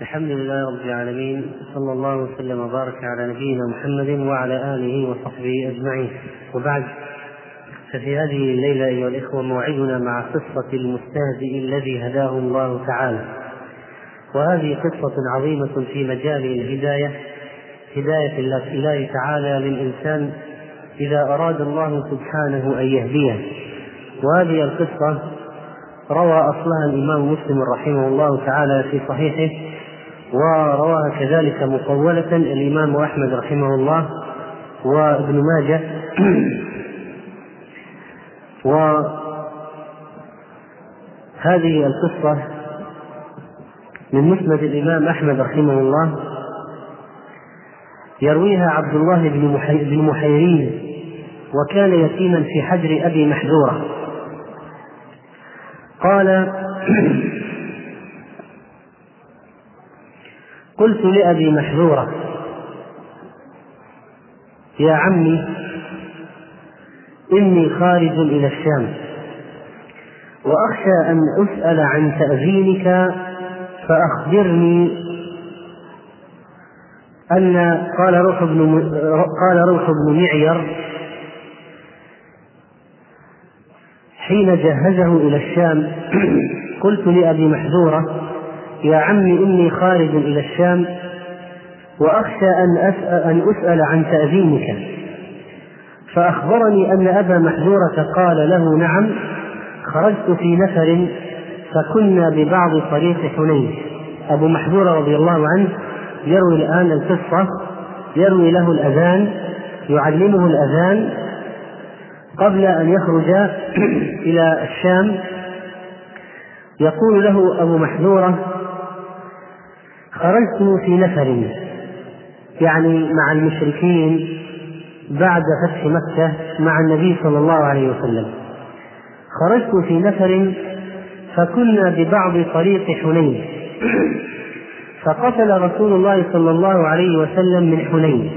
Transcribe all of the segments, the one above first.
الحمد لله رب العالمين صلى الله وسلم وبارك على نبينا محمد وعلى آله وصحبه أجمعين. وبعد ففي هذه الليلة أيها الإخوة موعدنا مع قصة المستهزئ الذي هداه الله تعالى. وهذه قصة عظيمة في مجال الهداية هداية الله تعالى للإنسان إذا أراد الله سبحانه أن يهديه. وهذه القصة روى أصلها الإمام مسلم رحمه الله تعالى في صحيحه. ورواها كذلك مطولة الإمام أحمد رحمه الله وابن ماجه. وهذه القصة من مسند الإمام أحمد رحمه الله. يرويها عبد الله بن محيرين وكان يتيما في حجر أبي محذورة. قال قلت لأبي محذورة يا عمي إني خارج إلى الشام وأخشى أن أسأل عن تأذينك فأخبرني أن قال روح بن قال روح بن معير حين جهزه إلى الشام قلت لأبي محذورة يا عمي إني خارج إلى الشام وأخشى أن أسأل, أن أسأل عن تأذينك. فأخبرني أن أبا محذورة قال له نعم خرجت في نفر فكنا ببعض طريق حنين. أبو محذورة رضي الله عنه يروي الآن القصة يروي له الأذان يعلمه الأذان قبل أن يخرج إلى الشام. يقول له أبو محذورة خرجت في نفر يعني مع المشركين بعد فتح مكة مع النبي صلى الله عليه وسلم. خرجت في نفر فكنا ببعض طريق حنين. فقتل رسول الله صلى الله عليه وسلم من حنين.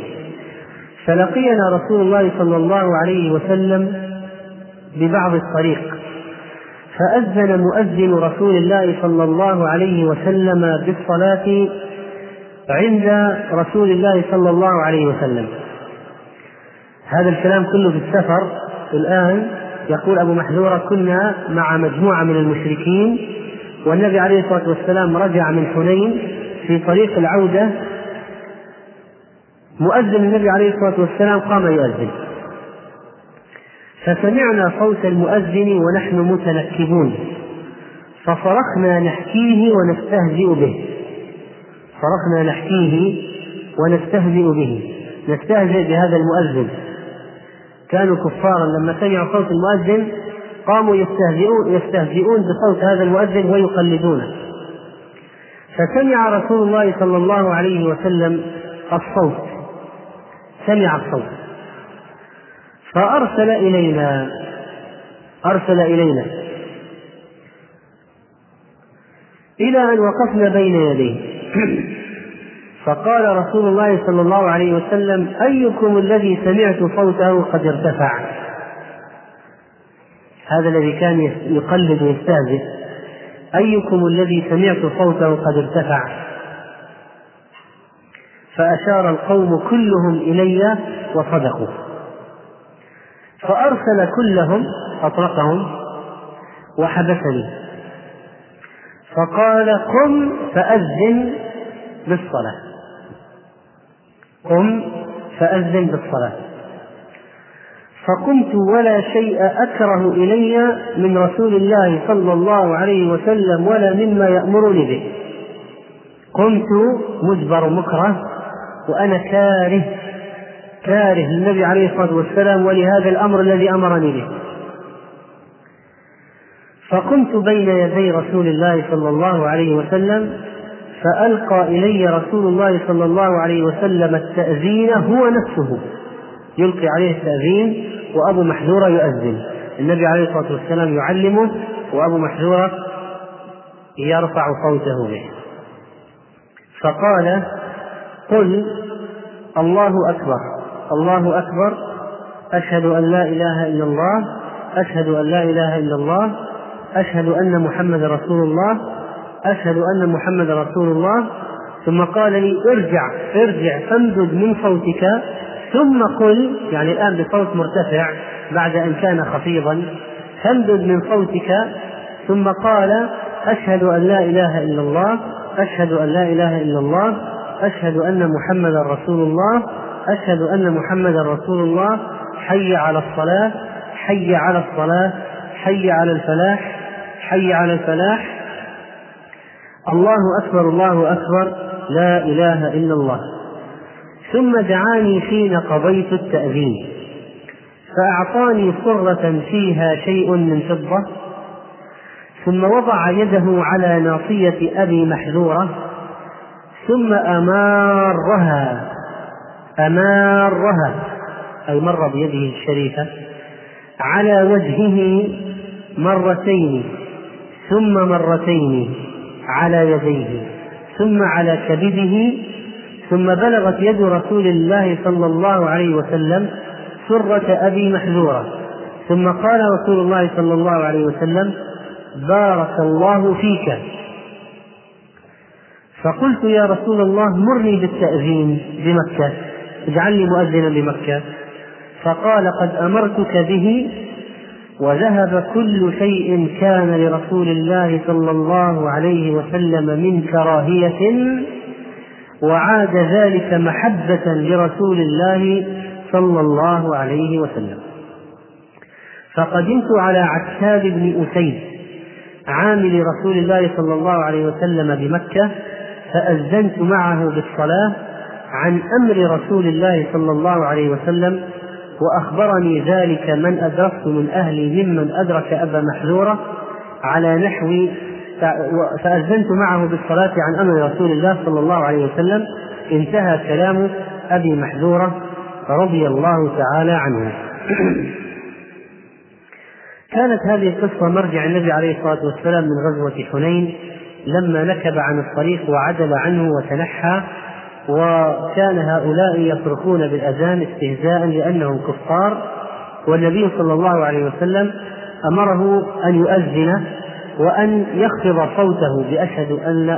فلقينا رسول الله صلى الله عليه وسلم ببعض الطريق. فأذن مؤذن رسول الله صلى الله عليه وسلم بالصلاة عند رسول الله صلى الله عليه وسلم. هذا الكلام كله في السفر. الآن يقول أبو محذورة كنا مع مجموعة من المشركين والنبي عليه الصلاة والسلام رجع من حنين في طريق العودة. مؤذن النبي عليه الصلاة والسلام قام يؤذن. فسمعنا صوت المؤذن ونحن متنكبون فصرخنا نحكيه ونستهزئ به. صرخنا نحكيه ونستهزئ به. نستهزئ بهذا المؤذن. كانوا كفارا لما سمعوا صوت المؤذن قاموا يستهزئون يستهزئون بصوت هذا المؤذن ويقلدونه. فسمع رسول الله صلى الله عليه وسلم الصوت. سمع الصوت. فأرسل إلينا أرسل إلينا. إلى أن وقفنا بين يديه. فقال رسول الله صلى الله عليه وسلم أيكم الذي سمعت صوته قد ارتفع؟ هذا الذي كان يقلد ويستهزئ. أيكم الذي سمعت صوته قد ارتفع؟ فأشار القوم كلهم إلي وصدقوا. فأرسل كلهم أطلقهم وحبسني. فقال قم فأذن بالصلاة. قم فأذن بالصلاة. فقمت ولا شيء أكره إلي من رسول الله صلى الله عليه وسلم ولا مما يأمرني به. قمت مجبر مكره وأنا كاره كاره للنبي عليه الصلاة والسلام ولهذا الأمر الذي أمرني به. فقمت بين يدي رسول الله صلى الله عليه وسلم فألقى إلي رسول الله صلى الله عليه وسلم التأذين هو نفسه. يلقي عليه التأذين وأبو محذورة يؤذن. النبي عليه الصلاة والسلام يعلمه وأبو محذورة يرفع صوته به. فقال قل الله أكبر. الله أكبر. أشهد أن لا إله إلا الله. أشهد أن لا إله إلا الله. أشهد أن محمد رسول الله. أشهد أن محمد رسول الله. ثم قال لي ارجع ارجع فامدد من صوتك. ثم قل يعني الآن بصوت مرتفع بعد أن كان خفيضا فامدد من صوتك. ثم قال أشهد أن لا إله إلا الله. أشهد أن لا إله إلا الله. أشهد أن محمدا رسول الله. أشهد أن محمدا رسول الله حي على الصلاة حي على الصلاة حي على الفلاح حي على الفلاح. الله أكبر الله أكبر لا إله إلا الله. ثم دعاني حين قضيت التأذين. فأعطاني صرة فيها شيء من فضة. ثم وضع يده على ناصية أبي محذورة. ثم أمارها. أمارها أي مر بيده الشريفة على وجهه مرتين ثم مرتين على يديه ثم على كبده ثم بلغت يد رسول الله صلى الله عليه وسلم سرة أبي محذورة. ثم قال رسول الله صلى الله عليه وسلم بارك الله فيك. فقلت يا رسول الله مرني بالتأذين بمكة. اجعلني مؤذنا بمكة. فقال قد أمرتك به وذهب كل شيء كان لرسول الله صلى الله عليه وسلم من كراهية وعاد ذلك محبة لرسول الله صلى الله عليه وسلم. فقدمت على عتاب بن أسيد عامل رسول الله صلى الله عليه وسلم بمكة فأذنت معه بالصلاة عن أمر رسول الله صلى الله عليه وسلم وأخبرني ذلك من أدركت من أهلي ممن أدرك أبا محذورة على نحو فأذنت معه بالصلاة عن أمر رسول الله صلى الله عليه وسلم انتهى كلام أبي محذورة رضي الله تعالى عنه. كانت هذه القصة مرجع النبي عليه الصلاة والسلام من غزوة حنين لما نكب عن الطريق وعدل عنه وتنحى وكان هؤلاء يصرخون بالأذان استهزاء لأنهم كفار والنبي صلى الله عليه وسلم أمره أن يؤذن وأن يخفض صوته بأشهد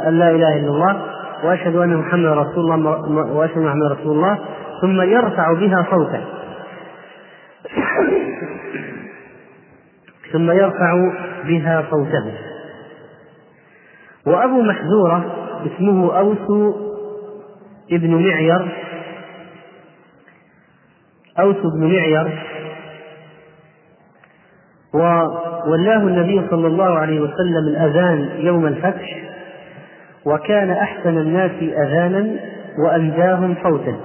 أن لا إله إلا الله وأشهد أن محمدا رسول الله وأشهد أن محمدا رسول الله ثم يرفع بها صوته. ثم يرفع بها صوته. وأبو محذورة اسمه أوس ابن معير أوس بن معير وولاه النبي صلى الله عليه وسلم الأذان يوم الفتح وكان أحسن الناس أذانا وأنداهم صوتا.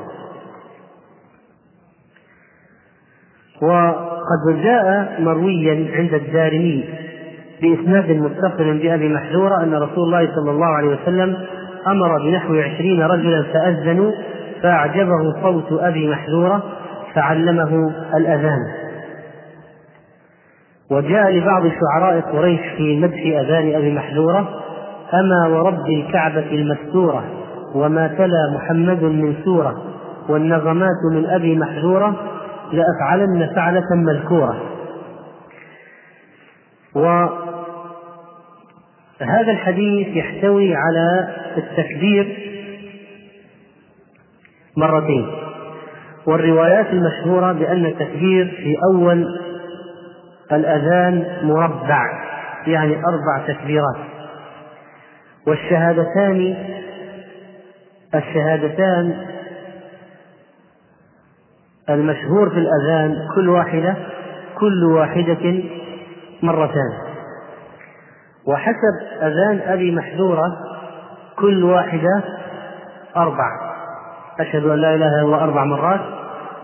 وقد جاء مرويا عند الدارمي بإسناد متصل بأبي محذورة أن رسول الله صلى الله عليه وسلم أمر بنحو عشرين رجلا فأذنوا فأعجبه صوت أبي محذورة فعلمه الأذان. وجاء لبعض شعراء قريش في مدح أذان أبي محذورة أما ورب الكعبة المستورة وما تلا محمد من سورة والنغمات من أبي محذورة لأفعلن فعلة مذكورة. هذا الحديث يحتوي على التكبير مرتين. والروايات المشهورة بأن التكبير في أول الأذان مربع يعني أربع تكبيرات. والشهادتان الشهادتان المشهور في الأذان كل واحدة كل واحدة مرتان. وحسب أذان أبي محذورة كل واحدة أربع. أشهد أن لا إله إلا الله أربع مرات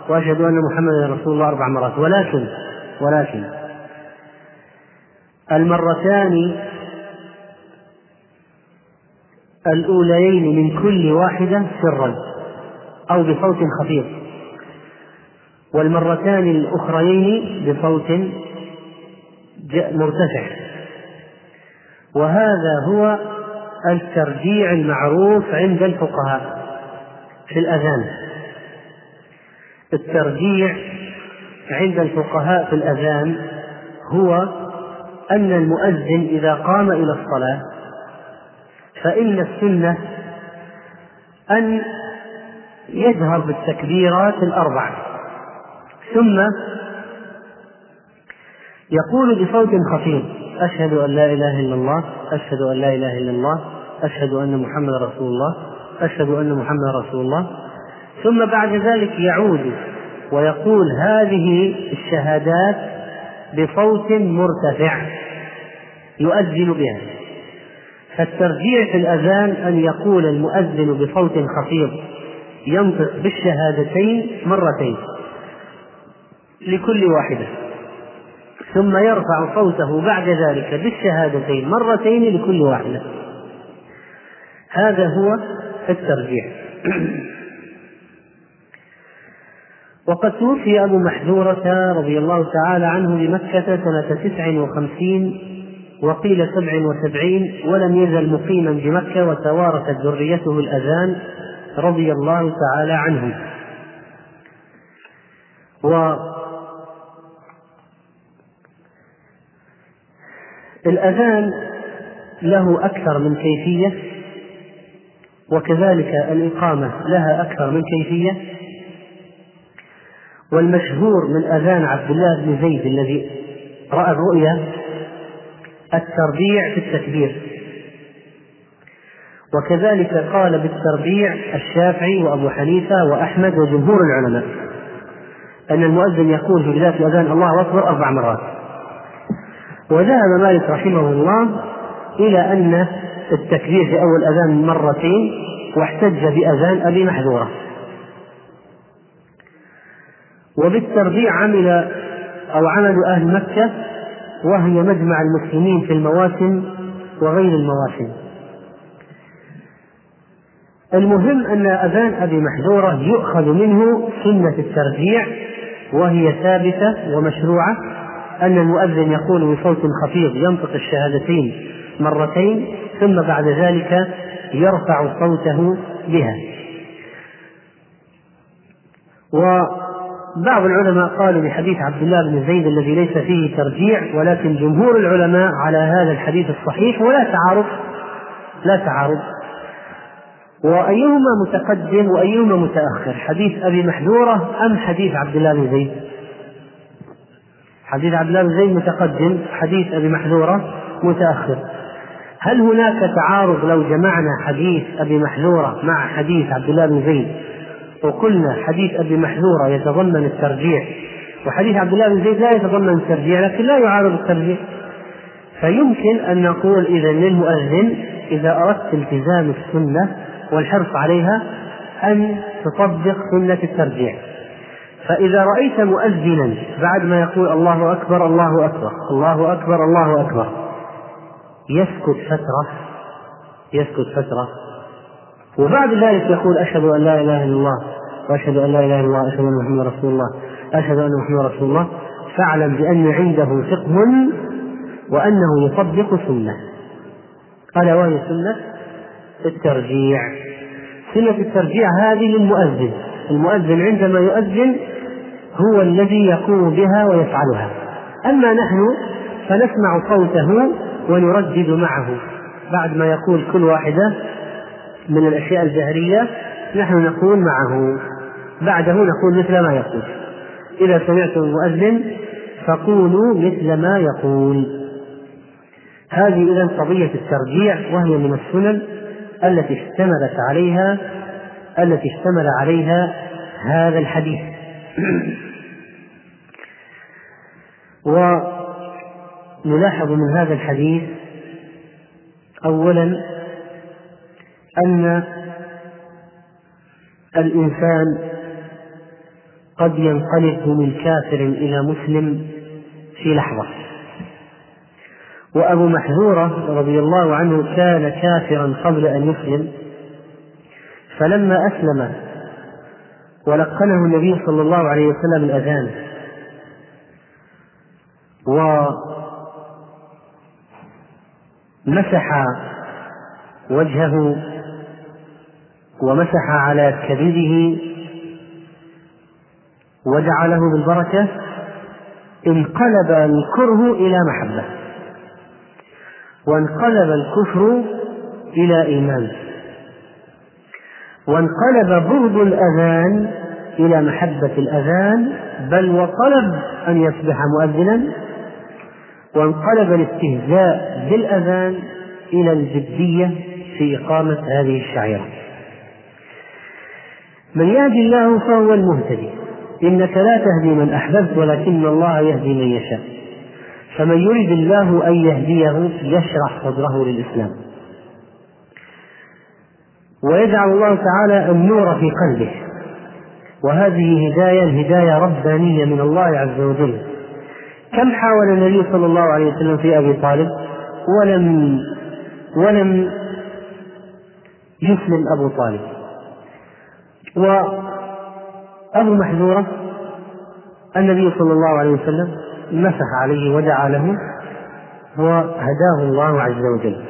وأشهد أن محمدا رسول الله أربع مرات. ولكن ولكن المرتان الأوليين من كل واحدة سرا أو بصوت خفيف والمرتان الأخريين بصوت مرتفع. وهذا هو الترجيع المعروف عند الفقهاء في الأذان. الترجيع عند الفقهاء في الأذان هو أن المؤذن إذا قام إلى الصلاة فإن السنة أن يجهر بالتكبيرات الأربع ثم يقول بصوت خفيف أشهد أن لا إله إلا الله أشهد أن لا إله إلا الله أشهد أن محمد رسول الله أشهد أن محمد رسول الله. ثم بعد ذلك يعود ويقول هذه الشهادات بصوت مرتفع يؤذن بها. فالترجيع في الأذان أن يقول المؤذن بصوت خفيض ينطق بالشهادتين مرتين لكل واحدة. ثم يرفع صوته بعد ذلك بالشهادتين مرتين لكل واحدة. هذا هو الترجيح. وقد توفي أبو محذورة رضي الله تعالى عنه بمكة سنة تسع وخمسين وقيل سبع وسبعين ولم يزل مقيما بمكة وتوارثت ذريته الأذان رضي الله تعالى عنهم الأذان له أكثر من كيفية وكذلك الإقامة لها أكثر من كيفية. والمشهور من أذان عبد الله بن زيد الذي رأى الرؤيا التربيع في التكبير. وكذلك قال بالتربيع الشافعي وأبو حنيفة وأحمد وجمهور العلماء أن المؤذن يقول في بداية الأذان الله أكبر أربع مرات. وذهب مالك رحمه الله إلى أن التكبير في أول أذان مرتين واحتج بأذان أبي محذورة. وبالتربيع عمل أو عمل أهل مكة وهي مجمع المسلمين في المواسم وغير المواسم. المهم أن أذان أبي محذورة يؤخذ منه سنة الترجيع وهي ثابتة ومشروعة. أن المؤذن يقول بصوت خفيض ينطق الشهادتين مرتين ثم بعد ذلك يرفع صوته بها. وبعض العلماء قالوا بحديث عبد الله بن زيد الذي ليس فيه ترجيع ولكن جمهور العلماء على هذا الحديث الصحيح ولا تعارض لا تعارض. وأيهما متقدم وأيهما متأخر حديث أبي محذورة أم حديث عبد الله بن زيد؟ حديث عبد الله بن زيد متقدم حديث أبي محذورة متأخر. هل هناك تعارض لو جمعنا حديث أبي محذورة مع حديث عبد الله بن زيد؟ وقلنا حديث أبي محذورة يتضمن الترجيح وحديث عبد الله بن زيد لا يتضمن الترجيح لكن لا يعارض الترجيح. فيمكن أن نقول إذا للمؤذن إذا أردت التزام السنة والحرص عليها أن تطبق سنة الترجيح. فإذا رأيت مؤذنا بعد ما يقول الله أكبر الله أكبر الله أكبر الله أكبر. يسكت فترة يسكت فترة. وبعد ذلك يقول أشهد أن لا إله إلا الله وأشهد أن لا إله إلا الله أشهد أن محمدا رسول الله أشهد أن محمدا رسول الله. فاعلم بأن عنده فقه وأنه يطبق سنة. قال وهي سنة الترجيع. سنة الترجيع هذه للمؤذن. المؤذن عندما يؤذن هو الذي يقوم بها ويفعلها. أما نحن فنسمع صوته ونردد معه. بعد ما يقول كل واحدة من الأشياء الجهرية نحن نقول معه. بعده نقول مثل ما يقول. إذا سمعتم المؤذن فقولوا مثل ما يقول. هذه إذا قضية الترجيع وهي من السنن التي اشتملت عليها التي اشتمل عليها هذا الحديث. ونلاحظ من هذا الحديث اولا أن الإنسان قد ينقلب من كافر إلى مسلم في لحظة. وأبو محذورة رضي الله عنه كان كافرا قبل أن يسلم فلما أسلم ولقنه النبي صلى الله عليه وسلم الأذان ومسح وجهه ومسح على كبده ودعا له بالبركة انقلب الكره إلى محبة وانقلب الكفر إلى إيمان وانقلب بغض الأذان إلى محبة الأذان بل وطلب أن يصبح مؤذنا وانقلب الاستهزاء بالأذان إلى الجدية في إقامة هذه الشعيرة. من يهدي الله فهو المهتدي. إنك لا تهدي من أحببت ولكن الله يهدي من يشاء. فمن يرد الله أن يهديه يشرح صدره للإسلام. ويجعل الله تعالى النور في قلبه. وهذه هداية الهداية ربانية من الله عز وجل. كم حاول النبي صلى الله عليه وسلم في أبي طالب؟ ولم ولم يسلم أبو طالب. وأبو محذورة النبي صلى الله عليه وسلم مسح عليه ودعا له وهداه الله عز وجل.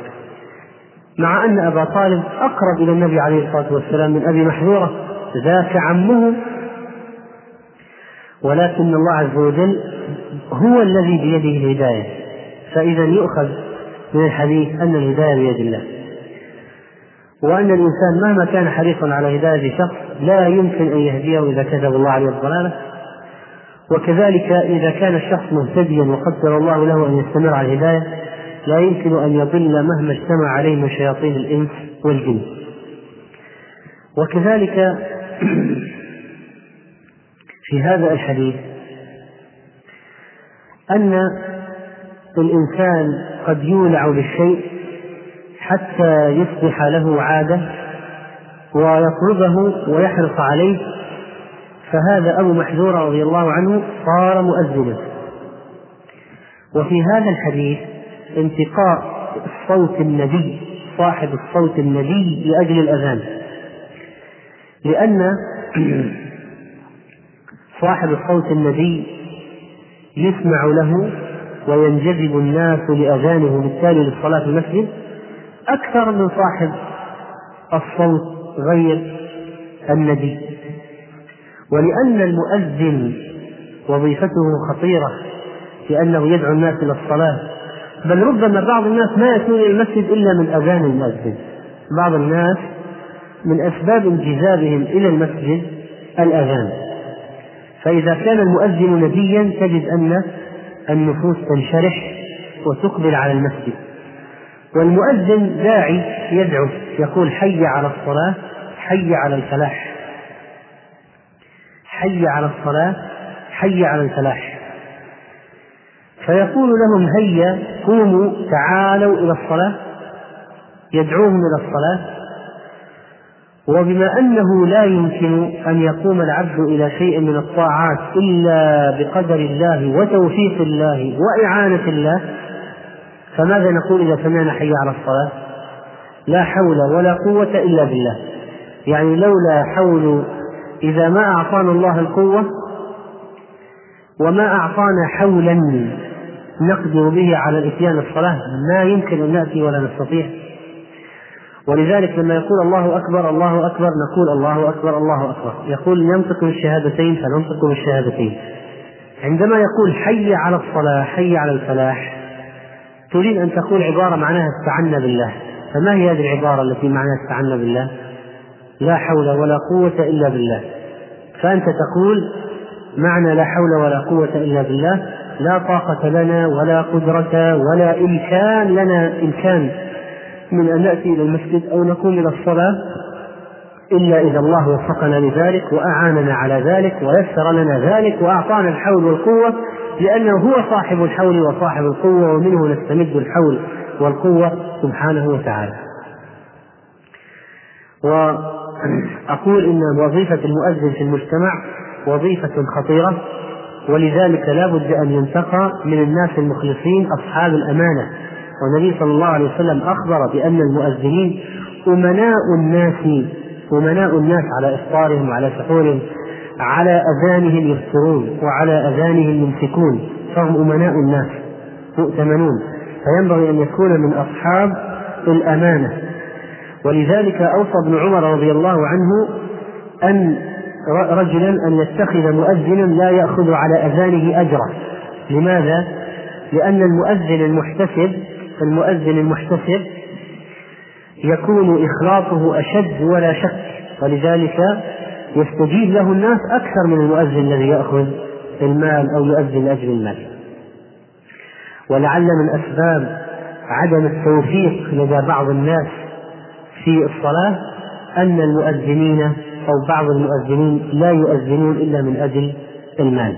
مع أن أبا طالب أقرب إلى النبي عليه الصلاة والسلام من أبي محذورة ذاك عمه ولكن الله عز وجل هو الذي بيده الهداية. فإذا يؤخذ من الحديث أن الهداية بيد الله. وأن الإنسان مهما كان حريصا على هداية شخص لا يمكن أن يهديه إذا كتب الله عليه الضلالة وكذلك إذا كان الشخص مهتديا وقدر الله له أن يستمر على الهداية لا يمكن أن يضل مهما اجتمع عليه من شياطين الإنس والجن. وكذلك في هذا الحديث أن الإنسان قد يولع بالشيء حتى يصبح له عادة ويطلبه ويحرص عليه فهذا أبو محذورة رضي الله عنه صار مؤذنا. وفي هذا الحديث انتقاء صوت النبي صاحب الصوت النبي لأجل الأذان لأن صاحب الصوت النبي يسمع له وينجذب الناس لأذانه بالتالي للصلاة في المسجد أكثر من صاحب الصوت غير النبي ولأن المؤذن وظيفته خطيرة لأنه يدعو الناس إلى الصلاة بل ربما بعض الناس ما يأتون إلى المسجد إلا من أذان المؤذن بعض الناس من أسباب انجذابهم إلى المسجد الأذان. فإذا كان المؤذن نبيا تجد أن النفوس تنشرح وتقبل على المسجد. والمؤذن داعي يدعو يقول حي على الصلاة حي على الفلاح. حي على الصلاة حي على الفلاح. فيقول لهم هيا قوموا تعالوا إلى الصلاة. يدعوهم إلى الصلاة. وبما أنه لا يمكن أن يقوم العبد إلى شيء من الطاعات إلا بقدر الله وتوفيق الله وإعانة الله فماذا نقول إذا سمعنا حي على الصلاة؟ لا حول ولا قوة إلا بالله. يعني لولا حول إذا ما أعطانا الله القوة وما أعطانا حولا نقدر به على الإتيان الصلاة ما يمكن أن نأتي ولا نستطيع. ولذلك لما يقول الله أكبر الله أكبر نقول الله أكبر الله أكبر. يقول ينطق بالشهادتين فننطق بالشهادتين عندما يقول حي على الصلاة حي على الفلاح تريد أن تقول عبارة معناها استعنا بالله. فما هي هذه العبارة التي معناها استعنا بالله؟ لا حول ولا قوة إلا بالله. فأنت تقول معنى لا حول ولا قوة إلا بالله لا طاقة لنا ولا قدرة ولا إمكان لنا إمكان من أن نأتي إلى المسجد أو نقوم إلى الصلاة إلا إذا الله وفقنا لذلك وأعاننا على ذلك ويسر لنا ذلك وأعطانا الحول والقوة لأنه هو صاحب الحول وصاحب القوة ومنه نستمد الحول والقوة سبحانه وتعالى. وأقول إن وظيفة المؤذن في المجتمع وظيفة خطيرة ولذلك لا بد أن ينتقى من الناس المخلصين أصحاب الأمانة والنبي صلى الله عليه وسلم أخبر بأن المؤذنين أمناء الناس أمناء الناس على إفطارهم وعلى سحورهم على أذانهم يفطرون وعلى أذانهم يمسكون فهم أمناء الناس مؤتمنون. فينبغي أن يكون من أصحاب الأمانة. ولذلك أوصى ابن عمر رضي الله عنه أن رجلا أن يتخذ مؤذنا لا يأخذ على أذانه أجرا. لماذا؟ لأن المؤذن المحتسب المؤذن المحتسب يكون إخلاصه أشد ولا شك ولذلك يستجيب له الناس أكثر من المؤذن الذي يأخذ المال أو يؤذن لأجل المال. ولعل من أسباب عدم التوفيق لدى بعض الناس في الصلاة أن المؤذنين أو بعض المؤذنين لا يؤذنون إلا من أجل المال.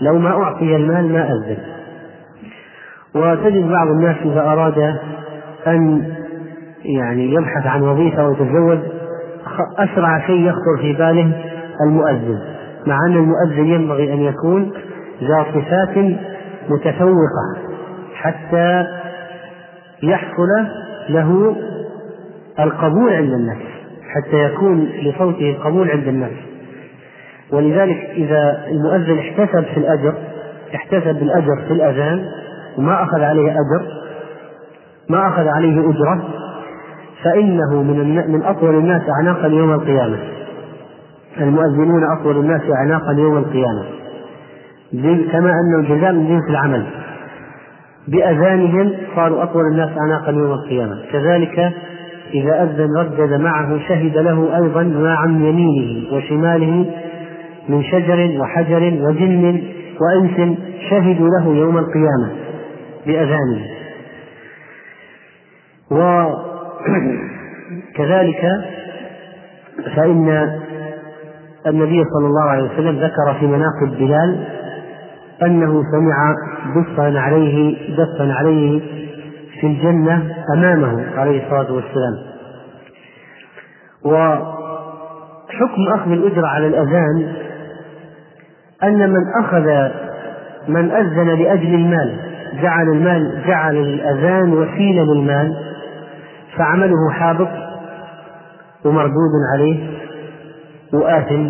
لو ما أعطي المال ما أذن. وتجد بعض الناس إذا أراد أن يعني يبحث عن وظيفة أو يتزوج أسرع شيء يخطر في باله المؤذن. مع أن المؤذن ينبغي أن يكون ذا صفات متفوقة حتى يحصل له القبول عند الناس حتى يكون لصوته القبول عند الناس ولذلك إذا المؤذن احتسب في الأجر احتسب بالأجر في الأذان وما أخذ عليه أجر ما أخذ عليه أجرة فإنه من من أطول الناس أعناقا يوم القيامة. المؤذنون أطول الناس أعناقا يوم القيامة. كما أن الجزاء من جنس العمل. بأذانهم صاروا أطول الناس أعناقا يوم القيامة. كذلك إذا أذن ردد معه شهد له أيضا ما عن يمينه وشماله من شجر وحجر وجن وإنس شهدوا له يوم القيامة. بأذانه. وكذلك فإن النبي صلى الله عليه وسلم ذكر في مناقب بلال أنه سمع دفا عليه دفا عليه في الجنة أمامه عليه الصلاة والسلام. وحكم أخذ الأجرة على الأذان أن من أخذ من أذن لأجل المال جعل المال جعل الأذان وسيلة للمال فعمله حابط ومردود عليه وآثم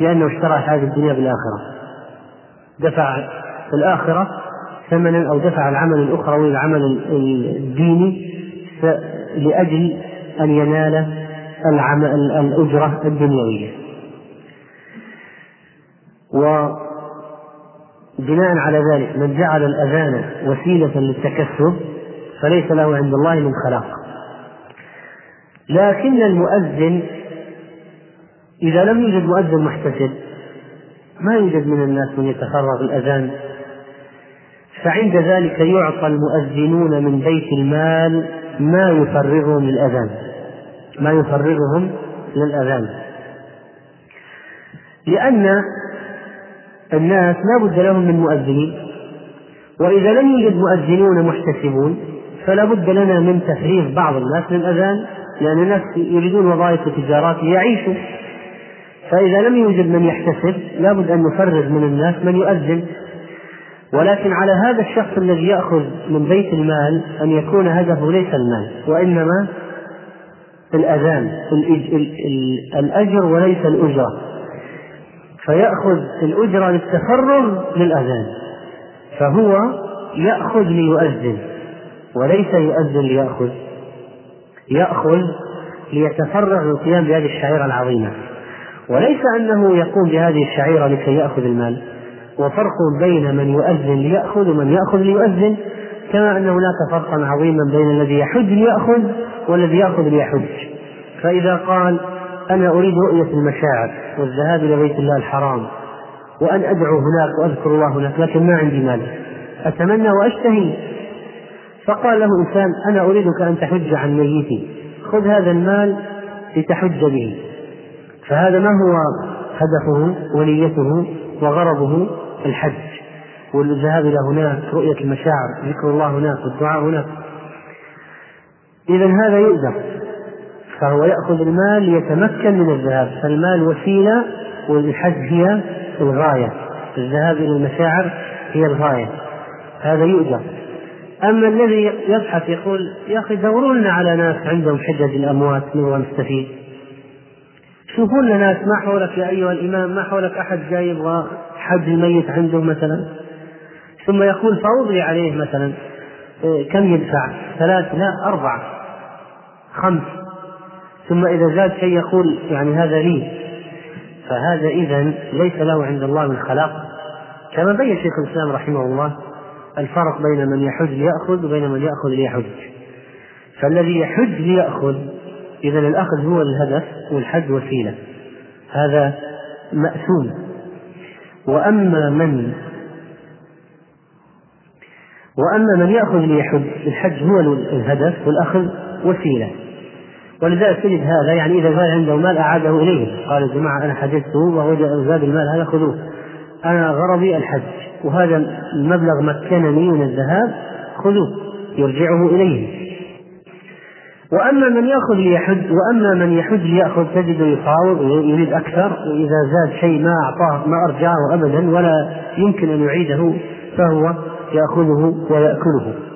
لأنه اشترى هذه الدنيا بالآخرة. دفع في الآخرة ثمنا أو دفع العمل الأخروي العمل الديني لأجل أن ينال الأجرة الدنيوية. وبناء على ذلك من جعل الأذان وسيلة للتكسب فليس له عند الله من خلاق. لكن المؤذن إذا لم يوجد مؤذن محتسب ما يوجد من الناس من يتفرغ الأذان. فعند ذلك يعطى المؤذنون من بيت المال ما يفرغهم للأذان. ما يفرغهم للأذان. لأن الناس لا بد لهم من مؤذنين. وإذا لم يوجد مؤذنون محتسبون فلا بد لنا من تفريغ بعض الناس للأذان لأن الناس يريدون وظائف وتجارات ليعيشوا. فإذا لم يوجد من يحتسب لا بد أن نفرغ من الناس من يؤذن. ولكن على هذا الشخص الذي يأخذ من بيت المال أن يكون هدفه ليس المال وإنما الأذان الأجر وليس الأجرة. فيأخذ الأجرة للتفرغ للأذان. فهو يأخذ ليؤذن وليس يؤذن ليأخذ. يأخذ ليتفرغ للقيام بهذه الشعيرة العظيمة. وليس أنه يقوم بهذه الشعيرة لكي يأخذ المال. وفرق بين من يؤذن ليأخذ ومن يأخذ ليؤذن كما أن هناك فرقا عظيما بين الذي يحج ليأخذ والذي يأخذ ليحج. فإذا قال أنا أريد رؤية المشاعر والذهاب إلى بيت الله الحرام وأن أدعو هناك وأذكر الله هناك لكن ما عندي مال. أتمنى وأشتهي. فقال له إنسان أنا أريدك أن تحج عن ميتي. خذ هذا المال لتحج به. فهذا ما هو هدفه ونيته وغرضه؟ الحج. والذهاب إلى هناك رؤية المشاعر ذكر الله هناك والدعاء هناك. إذا هذا يؤذر. فهو يأخذ المال ليتمكن من الذهاب فالمال وسيلة والحج هي الغاية الذهاب إلى المشاعر هي الغاية هذا يؤجر. أما الذي يبحث يقول يا أخي دوروا لنا على ناس عندهم حجج الأموات نبغى نستفيد. شوفوا لنا ناس ما حولك يا أيها الإمام ما حولك أحد جاي يبغى حج الميت عنده مثلا. ثم يقول فوض لي عليه مثلا إيه، كم يدفع؟ ثلاث لا أربعة خمس. ثم إذا زاد شيء يقول يعني هذا لي. فهذا إذا ليس له عند الله من خلاق. كما بين شيخ الإسلام رحمه الله الفرق بين من يحج ليأخذ وبين من يأخذ ليحج. فالذي يحج ليأخذ إذا الأخذ هو الهدف والحج وسيلة. هذا مأثوم. وأما من وأما من يأخذ ليحج الحج هو الهدف والأخذ وسيلة. ولذلك تجد هذا يعني إذا كان عنده مال أعاده إليه. قال يا جماعة أنا حجزته ووجد زاد المال هذا خذوه. أنا غرضي الحج. وهذا المبلغ مكنني من الذهاب خذوه. يرجعه إليه. وأما من يأخذ ليحج وأما من يحج ليأخذ تجده يفاوض ويريد أكثر. وإذا زاد شيء ما أعطاه ما أرجعه أبدا ولا يمكن أن يعيده فهو يأخذه ويأكله.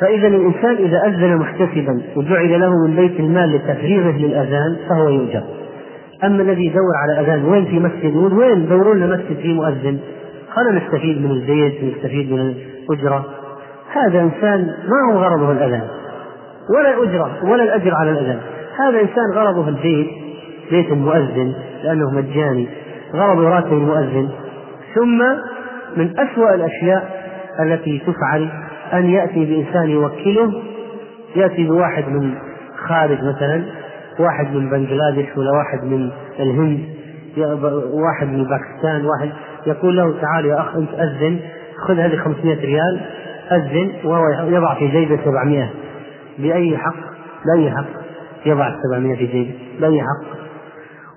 فإذا الإنسان إذا أذن محتسبا وجعل له من بيت المال لتفريغه للأذان فهو يؤجر أما الذي يدور على أذان وين في مسجد يقول وين؟ دوروا لنا مسجد فيه مؤذن. خلنا نستفيد من البيت نستفيد من الأجرة. هذا إنسان ما هو غرضه الأذان. ولا الأجرة ولا الأجر على الأذان. هذا إنسان غرضه البيت بيت المؤذن لأنه مجاني. غرضه راتب المؤذن. ثم من أسوأ الأشياء التي تفعل أن يأتي بإنسان يوكله يأتي بواحد من خارج مثلا واحد من بنجلاديش ولا واحد من الهند واحد من باكستان واحد يقول له تعال يا أخ أنت أذن خذ هذه 500 ريال أذن وهو يضع في جيبه 700 بأي حق؟ بأي حق؟ يضع 700 في جيبه. بأي حق؟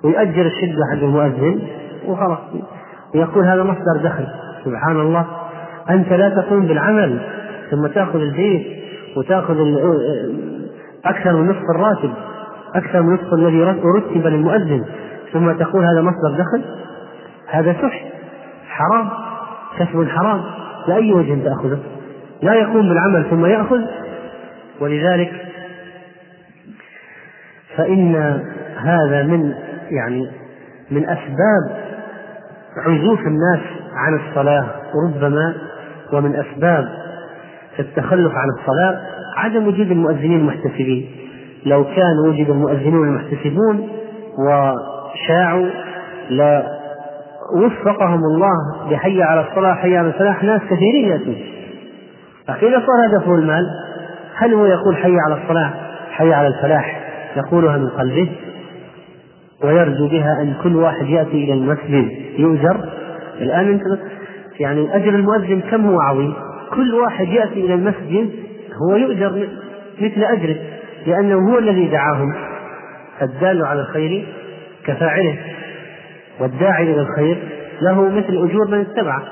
ويأجر الشدة حق المؤذن وخلاص. ويقول هذا مصدر دخل. سبحان الله. أنت لا تقوم بالعمل. ثم تأخذ البيت وتأخذ أكثر من نصف الراتب أكثر من نصف الذي رتب للمؤذن. ثم تقول هذا مصدر دخل؟ هذا سحت حرام. كسب حرام. بأي وجه تأخذه. لا يقوم بالعمل ثم يأخذ. ولذلك فإن هذا من يعني من أسباب عزوف الناس عن الصلاة ربما ومن أسباب التخلف عن الصلاة عدم وجود المؤذنين المحتسبين. لو كان وجد المؤذنون المحتسبون وشاعوا لا وفقهم الله بحي على الصلاة حي على الفلاح ناس كثيرين يأتون. لكن إذا صار هدفه المال. هل هو يقول حي على الصلاة حي على الفلاح؟ يقولها من قلبه. ويرجو بها أن كل واحد يأتي إلى المسجد يؤجر. الآن أنت يعني أجر المؤذن كم هو عظيم؟ كل واحد يأتي إلى المسجد هو يؤجر مثل أجره لأنه هو الذي دعاهم. الدال على الخير كفاعله والداعي إلى الخير له مثل أجور من اتبعه.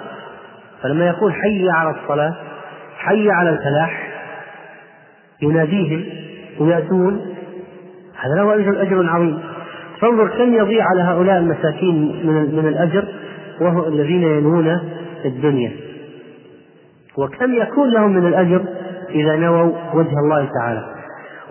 فلما يقول حي على الصلاة حي على الفلاح يناديهم ويأتون هذا له أجر أجر عظيم. فانظر كم يضيع على هؤلاء المساكين من من الأجر وهو الذين ينوون الدنيا. وكم يكون لهم من الأجر إذا نووا وجه الله تعالى.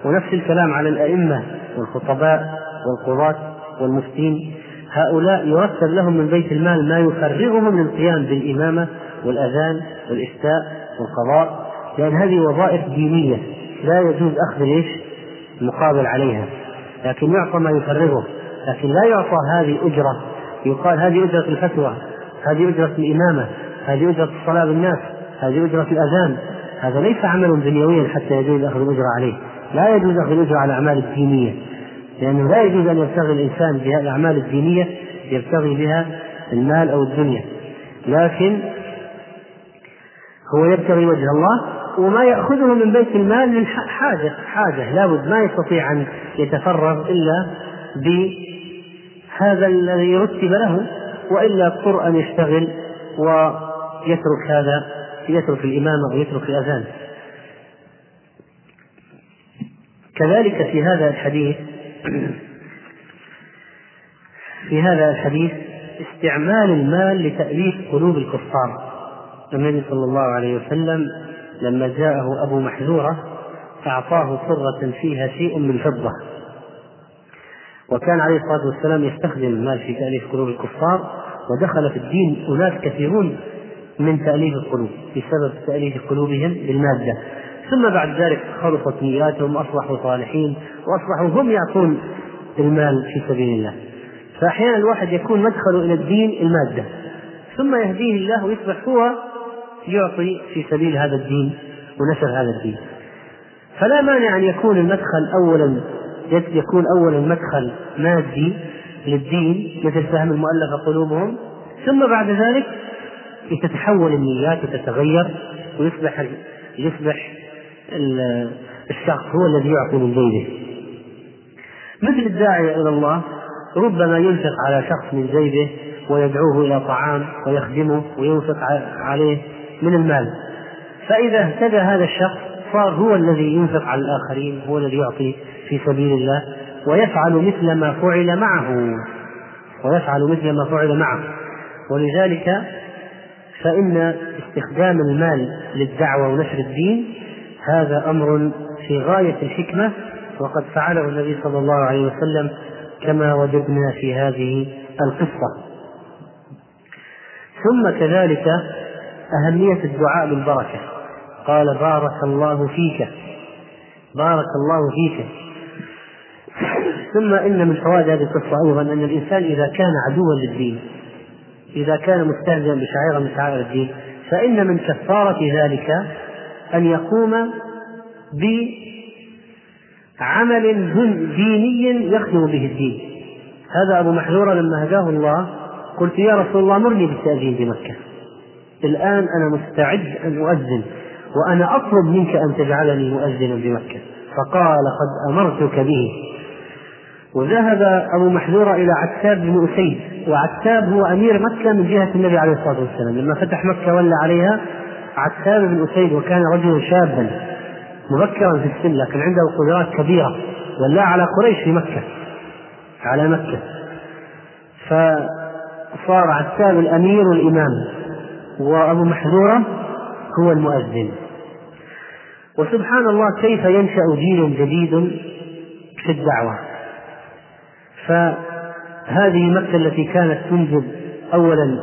ونفس الكلام على الأئمة والخطباء والقضاة والمفتين. هؤلاء يرتب لهم من بيت المال ما يفرغهم للقيام بالإمامة والأذان والإفتاء والقضاء لأن هذه وظائف دينية لا يجوز أخذ إيش؟ مقابل عليها. لكن يعطى ما يفرغه. لكن لا يعطى هذه أجرة. يقال هذه أجرة الفتوى هذه أجرة الإمامة هذه أجرة الصلاة بالناس. هذه أجرة الأذان. هذا ليس عملا دنيويا حتى يجوز أخذ الأجرة عليه. لا يجوز أخذ الأجرة على الأعمال الدينية. لأنه لا يجوز أن يبتغي الإنسان بها الأعمال الدينية يبتغي بها المال أو الدنيا. لكن هو يبتغي وجه الله وما يأخذه من بيت المال من حاجة حاجة. لابد ما يستطيع أن يتفرغ إلا بهذا الذي رتب له وإلا اضطر أن يشتغل ويترك هذا يترك الإمامة ويترك الأذان. كذلك في هذا الحديث في هذا الحديث استعمال المال لتأليف قلوب الكفار. النبي صلى الله عليه وسلم لما جاءه أبو محذورة أعطاه صرة فيها شيء من فضة. وكان عليه الصلاة والسلام يستخدم المال في تأليف قلوب الكفار ودخل في الدين أناس كثيرون. من تأليف القلوب بسبب تأليف قلوبهم بالمادة. ثم بعد ذلك خلصت نياتهم أصبحوا صالحين وأصبحوا هم يعطون المال في سبيل الله. فأحيانا الواحد يكون مدخله إلى الدين المادة. ثم يهديه الله ويصبح هو يعطي في سبيل هذا الدين ونشر هذا الدين. فلا مانع أن يكون المدخل أولا يكون أولا مدخل مادي للدين مثل فهم المؤلفة قلوبهم. ثم بعد ذلك تتحول النيات وتتغير ويصبح يصبح الشخص هو الذي يعطي من جيبه. مثل الداعية إلى الله ربما ينفق على شخص من جيبه ويدعوه إلى طعام ويخدمه وينفق عليه من المال. فإذا اهتدى هذا الشخص صار هو الذي ينفق على الآخرين هو الذي يعطي في سبيل الله ويفعل مثل ما فعل معه. ويفعل مثل ما فعل معه. ولذلك فإن استخدام المال للدعوة ونشر الدين هذا أمر في غاية الحكمة وقد فعله النبي صلى الله عليه وسلم كما وجدنا في هذه القصة. ثم كذلك أهمية الدعاء بالبركة. قال بارك الله فيك. بارك الله فيك. ثم إن من فوائد هذه القصة أيضا أن الإنسان إذا كان عدوا للدين إذا كان مستهزئا بشعيرة من شعائر الدين فإن من كفارة ذلك أن يقوم بعمل ديني يخدم به الدين. هذا أبو محذورة لما هداه الله قلت يا رسول الله مرني بالتأذين بمكة. الآن أنا مستعد أن أؤذن وأنا أطلب منك أن تجعلني مؤذنا بمكة. فقال قد أمرتك به. وذهب أبو محذورة إلى عتاب بن أسيد وعتاب هو أمير مكة من جهة النبي عليه الصلاة والسلام. لما فتح مكة ولى عليها عتاب بن أسيد وكان رجلا شابا مبكرا في السن لكن عنده قدرات كبيرة ولى على قريش في مكة على مكة. فصار عتاب الأمير والإمام وأبو محذورة هو المؤذن. وسبحان الله كيف ينشأ جيل جديد في الدعوة؟ فهذه مكة التي كانت تنجب أولا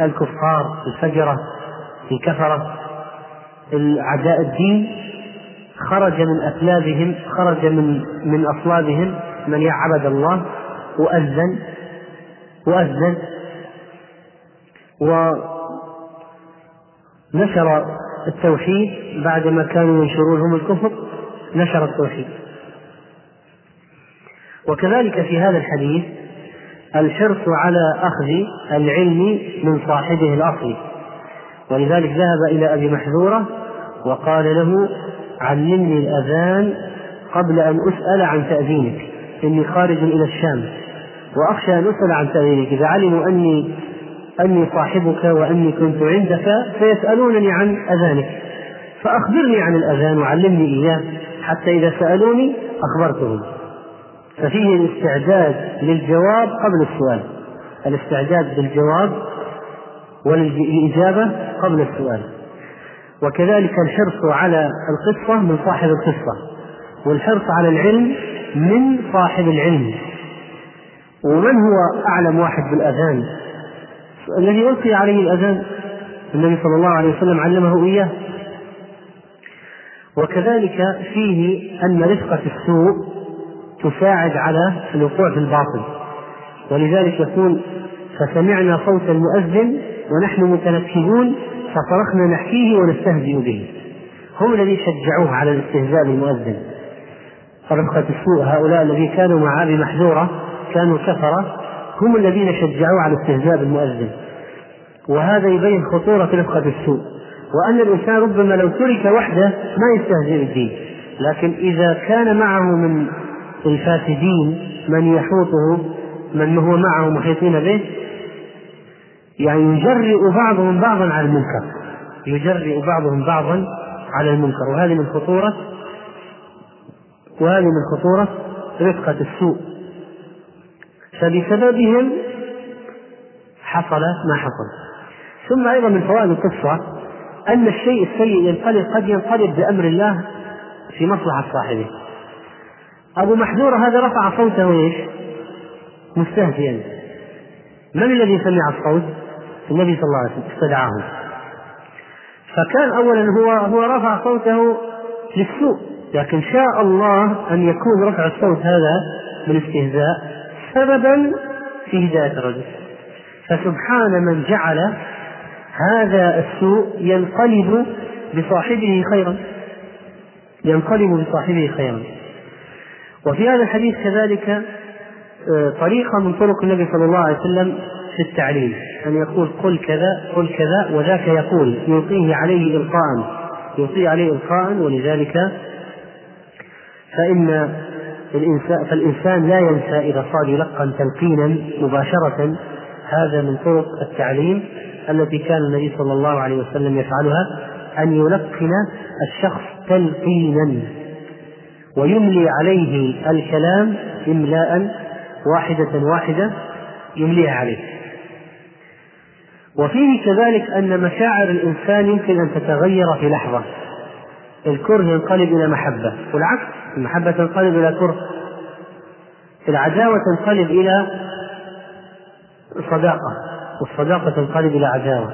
الكفار الفجرة الكفرة. أعداء الدين خرج من أسلابهم خرج من من أصلابهم من يعبد الله وأذن وأذن ونشر التوحيد. بعدما كانوا ينشرون هم الكفر نشر التوحيد. وكذلك في هذا الحديث الحرص على أخذ العلم من صاحبه الأصلي ولذلك ذهب إلى أبي محذورة وقال له علمني الأذان قبل أن أسأل عن تأذينك. إني خارج إلى الشام. وأخشى أن أسأل عن تأذينك. إذا علموا أني أني صاحبك وأني كنت عندك فيسألونني عن أذانك. فأخبرني عن الأذان وعلمني إياه. حتى إذا سألوني أخبرتهم. ففيه الاستعداد للجواب قبل السؤال. الاستعداد بالجواب والإجابة قبل السؤال. وكذلك الحرص على القصة من صاحب القصة والحرص على العلم من صاحب العلم. ومن هو أعلم واحد بالأذان؟ الذي ألقي عليه الأذان. النبي صلى الله عليه وسلم علمه إياه. وكذلك فيه أن رفقة السوء تساعد على الوقوع في الباطل. ولذلك يقول فسمعنا صوت المؤذن ونحن متنكبون فصرخنا نحكيه ونستهزئ به. هم الذين شجعوه على الاستهزاء بالمؤذن. رفقة السوء هؤلاء الذين كانوا مع أبي محذورة كانوا كفرة هم الذين شجعوه على الاستهزاء بالمؤذن. وهذا يبين خطورة رفقة السوء وأن الإنسان ربما لو ترك وحده ما يستهزئ بالدين. لكن إذا كان معه من الفاسدين من يحوطه من هو معه محيطين به. يعني يجرئ بعضهم بعضا على المنكر. يجرئ بعضهم بعضا على المنكر. وهذه من خطورة وهذه من خطورة رفقة السوء. فبسببهم حصل ما حصل. ثم أيضا من فوائد القصة أن الشيء السيء ينقلب قد ينقلب بأمر الله في مصلحة صاحبه. أبو محذورة هذا رفع صوته إيش؟ مستهزئا. من الذي سمع الصوت؟ النبي صلى الله عليه وسلم استدعاه. فكان أولا هو هو رفع صوته للسوء لكن شاء الله أن يكون رفع الصوت هذا من استهزاء سببا في هداية الرجل. فسبحان من جعل هذا السوء ينقلب بصاحبه خيرا. ينقلب بصاحبه خيرا. وفي هذا الحديث كذلك آه، طريقة من طرق النبي صلى الله عليه وسلم في التعليم. أن يقول قل كذا قل كذا وذاك يقول يلقيه عليه إلقاء يلقيه عليه إلقاء ولذلك فإن الإنسان فالإنسان لا ينسى إذا صار يلقن تلقينا مباشرة هذا من طرق التعليم التي كان النبي صلى الله عليه وسلم يفعلها أن يلقن الشخص تلقينا. ويملي عليه الكلام إملاء واحدة واحدة يمليها عليه. وفيه كذلك أن مشاعر الإنسان يمكن أن تتغير في لحظة. الكره ينقلب إلى محبة والعكس المحبة تنقلب إلى كره. العداوة تنقلب إلى صداقة والصداقة تنقلب إلى عداوة.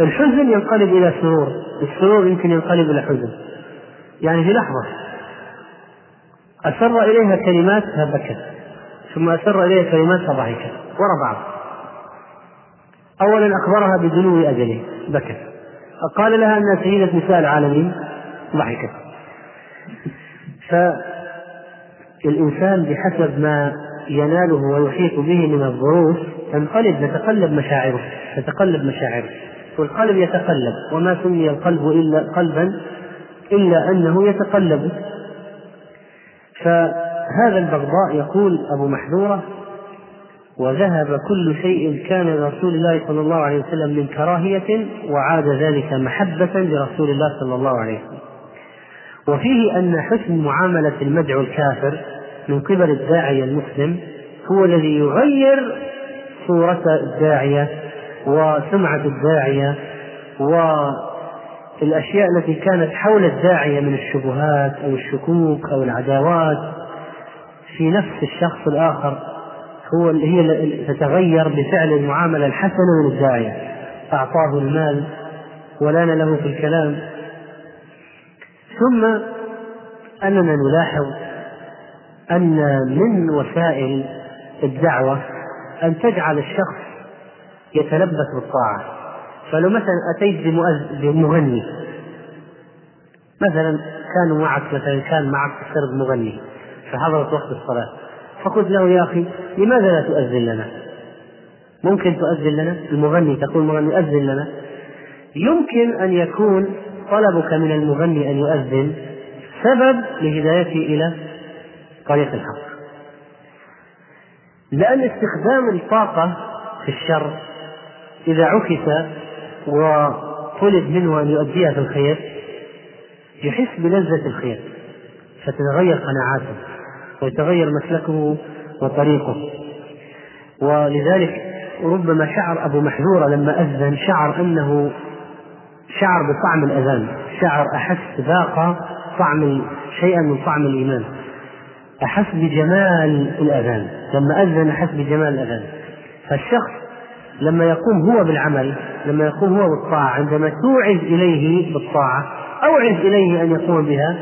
الحزن ينقلب إلى سرور السرور يمكن ينقلب إلى حزن. يعني في لحظة. أسر إليها كلمات فبكت ثم أسر إليها كلمات فضحكت وراء بعض. أولا أخبرها بدنو أجله بكت. قال لها أنها سيدة نساء العالمين ضحكت. فالإنسان بحسب ما يناله ويحيط به من الظروف تنقلب تتقلب مشاعره تتقلب مشاعره. والقلب يتقلب وما سمي القلب إلا قلبا إلا أنه يتقلب. فهذا البغضاء يقول أبو محذورة وذهب كل شيء كان لرسول الله صلى الله عليه وسلم من كراهية وعاد ذلك محبة لرسول الله صلى الله عليه وسلم. وفيه أن حسن معاملة المدعو الكافر من قبل الداعية المسلم هو الذي يغير صورة الداعية وسمعة الداعية والأشياء التي كانت حول الداعية من الشبهات أو الشكوك أو العداوات في نفس الشخص الآخر هو هي تتغير بفعل المعاملة الحسنة من الداعية أعطاه المال ولان له في الكلام. ثم أننا نلاحظ أن من وسائل الدعوة أن تجعل الشخص يتلبس بالطاعة. فلو مثلا أتيت بمغني مثلا كانوا معك مثلا كان معك سرد مغني فحضرت وقت الصلاة فقلت له يا أخي لماذا لا تؤذن لنا؟ ممكن تؤذن لنا؟ المغني تقول المغني أذن لنا يمكن أن يكون طلبك من المغني أن يؤذن سبب لهدايته إلى طريق الحق لأن استخدام الطاقة في الشر إذا عكس وطلب منه أن يؤديها في الخير يحس بلذة الخير فتتغير قناعاته ويتغير مسلكه وطريقه. ولذلك ربما شعر أبو محذورة لما أذن شعر أنه شعر بطعم الأذان شعر أحس ذاق طعم شيئا من طعم الإيمان. أحس بجمال الأذان لما أذن أحس بجمال الأذان. فالشخص لما يقوم هو بالعمل لما يقوم هو بالطاعة عندما توعز إليه بالطاعة أوعز إليه أن يقوم بها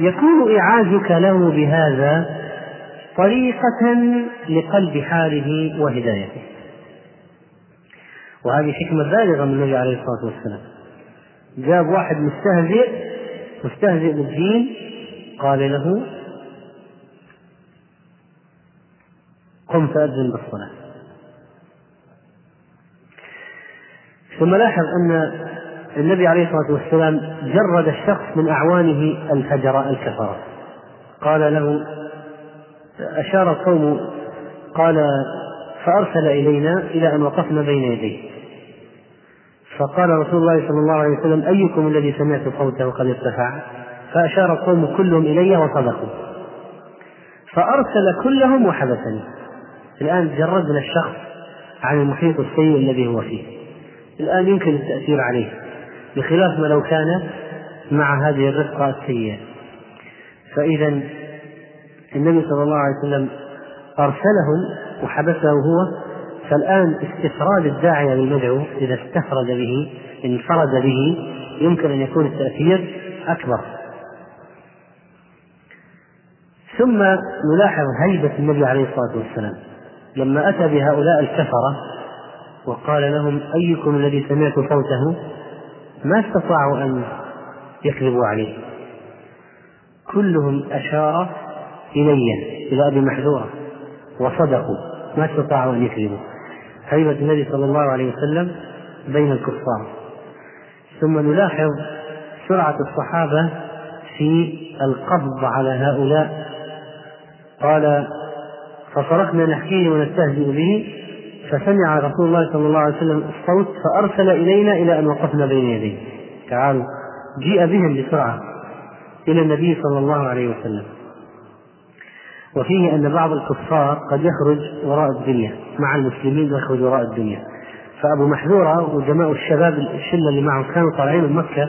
يكون إعازك له بهذا طريقة لقلب حاله وهدايته. وهذه حكمة بالغة من النبي عليه الصلاة والسلام. جاب واحد مستهزئ مستهزئ بالدين قال له قم فأذن بالصلاة. ثم لاحظ أن النبي عليه الصلاة والسلام جرد الشخص من أعوانه الفجر الكفرة قال له أشار القوم قال فأرسل إلينا إلى أن وقفنا بين يديه. فقال رسول الله صلى الله عليه وسلم أيكم الذي سمعت صوته قد ارتفع؟ فأشار القوم كلهم إلي وصدقوا. فأرسل كلهم وحبسني. الآن جردنا الشخص عن المحيط السيء الذي هو فيه. الآن يمكن التأثير عليه بخلاف ما لو كان مع هذه الرفقة السيئة. فإذا النبي صلى الله عليه وسلم أرسلهم وحبسه هو فالآن استفراد الداعية بالمدعو إذا استفرد به انفرد به يمكن أن يكون التأثير أكبر. ثم نلاحظ هيبة النبي عليه الصلاة والسلام. لما أتى بهؤلاء الكفرة وقال لهم أيكم الذي سمعت صوته؟ ما استطاعوا أن يكذبوا عليه. كلهم أشار إلي إلى أبي محذورة وصدقوا ما استطاعوا أن يكذبوا. هيبة النبي صلى الله عليه وسلم بين الكفار. ثم نلاحظ سرعة الصحابة في القبض على هؤلاء. قال فصرخنا نحكيه ونستهزئ به فسمع رسول الله صلى الله عليه وسلم الصوت فأرسل إلينا إلى أن وقفنا بين يديه. تعالوا جيء بهم بسرعة إلى النبي صلى الله عليه وسلم. وفيه أن بعض الكفار قد يخرج وراء الدنيا مع المسلمين ويخرج وراء الدنيا. فأبو محذورة وجماعة الشباب الشلة اللي معهم كانوا طالعين من مكة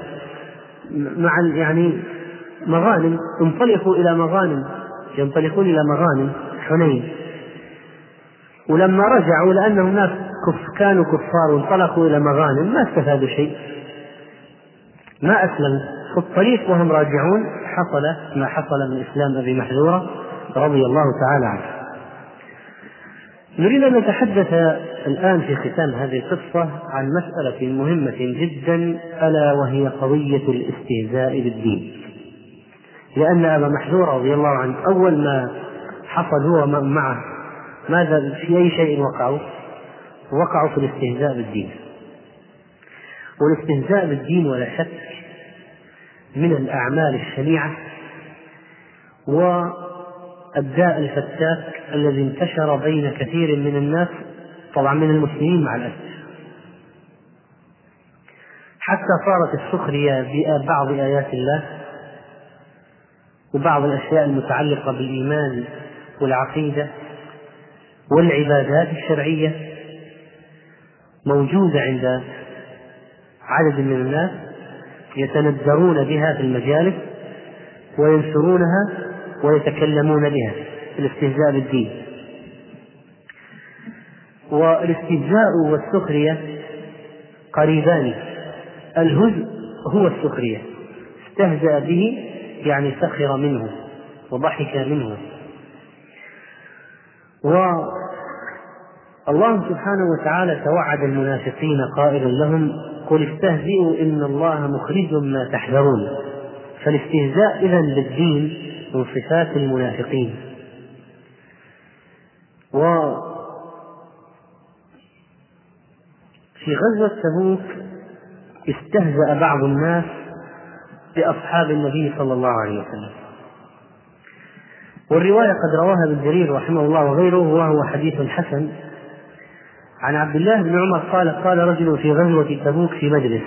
مع يعني مغانم انطلقوا إلى مغانم ينطلقون إلى مغانم حنين. ولما رجعوا لأنهم ناس كف كانوا كفار وانطلقوا إلى مغانم ما استفادوا شيء. ما أسلموا. في الطريق وهم راجعون حصل ما حصل من إسلام أبي محذورة رضي الله تعالى عنه. نريد أن نتحدث الآن في ختام هذه القصة عن مسألة مهمة جدا ألا وهي قضية الاستهزاء بالدين. لأن أبا محذور رضي الله عنه أول ما حصل هو معه ماذا في أي شيء وقعوا؟ وقعوا في الاستهزاء بالدين والاستهزاء بالدين ولا شك من الأعمال الشنيعة والداء الفتاك الذي انتشر بين كثير من الناس طبعا من المسلمين مع الأسف حتى صارت السخرية ببعض آيات الله وبعض الأشياء المتعلقة بالإيمان والعقيدة والعبادات الشرعية موجودة عند عدد من الناس يتندرون بها في المجالس وينشرونها ويتكلمون بها الاستهزاء بالدين. والاستهزاء والسخرية قريبان. الهزء هو السخرية. استهزأ به يعني سخر منه وضحك منه. والله سبحانه وتعالى توعد المنافقين قائلا لهم قل استهزئوا إن الله مخرج ما تحذرون. فالاستهزاء اذا بالدين من صفات المنافقين. و في غزوة تبوك استهزأ بعض الناس بأصحاب النبي صلى الله عليه وسلم. والرواية قد رواها ابن جرير رحمه الله وغيره وهو حديث حسن. عن عبد الله بن عمر قال قال رجل في غزوة تبوك في مجلس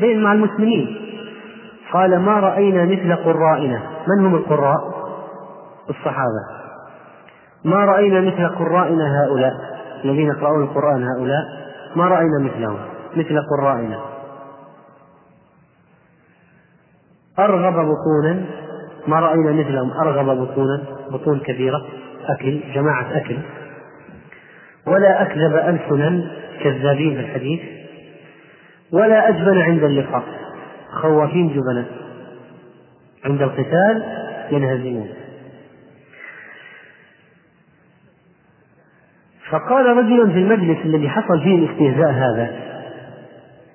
بين مع المسلمين. قال ما رأينا مثل قرائنا. من هم القراء؟ الصحابة. ما رأينا مثل قرائنا هؤلاء. الذين يقرؤون القرآن هؤلاء. ما رأينا مثلهم مثل قرائنا. أرغب بطونا. ما رأينا مثلهم أرغب بطونا. بطون كبيرة أكل جماعة أكل. ولا أكذب ألسنا كذابين في الحديث ولا أجبن عند اللقاء خوافين جبناء عند القتال ينهزمون. فقال رجل في المجلس الذي حصل فيه الاستهزاء هذا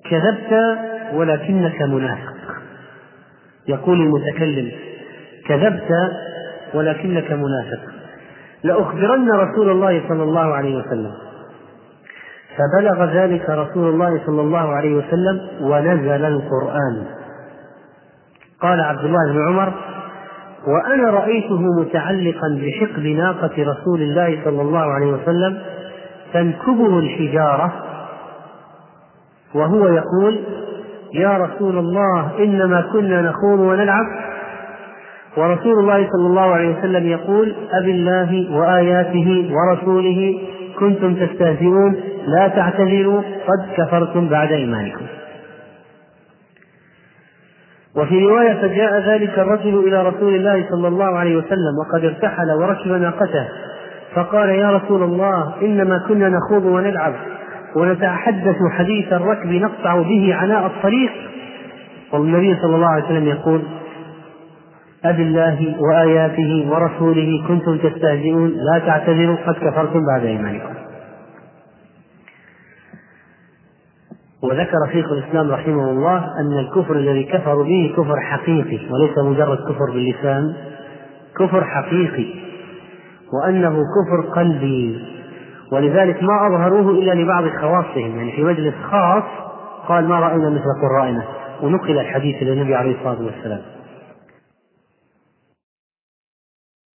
كذبت ولكنك منافق. يقول المتكلم كذبت ولكنك منافق. لأخبرن رسول الله صلى الله عليه وسلم. فبلغ ذلك رسول الله صلى الله عليه وسلم ونزل القرآن. قال عبد الله بن عمر وأنا رأيته متعلقا بحقب ناقة رسول الله صلى الله عليه وسلم تنكبه الحجارة. وهو يقول يا رسول الله إنما كنا نخوض ونلعب ورسول الله صلى الله عليه وسلم يقول أب الله وآياته ورسوله كنتم تستهزئون لا تعتذروا قد كفرتم بعد إيمانكم. وفي رواية فجاء ذلك الرجل إلى رسول الله صلى الله عليه وسلم وقد ارتحل وركب ناقته فقال يا رسول الله إنما كنا نخوض ونلعب ونتحدث حديث الركب نقطع به عناء الطريق. والنبي صلى الله عليه وسلم يقول أب الله وآياته ورسوله كنتم تستهزئون لا تعتذروا قد كفرتم بعد إيمانكم. وذكر شيخ الإسلام رحمه الله أن الكفر الذي كفروا به كفر حقيقي وليس مجرد كفر باللسان كفر حقيقي وأنه كفر قلبي. ولذلك ما أظهروه إلا لبعض خواصهم يعني في مجلس خاص قال ما رأينا مثل قرائنا ونقل الحديث إلى النبي عليه الصلاة والسلام.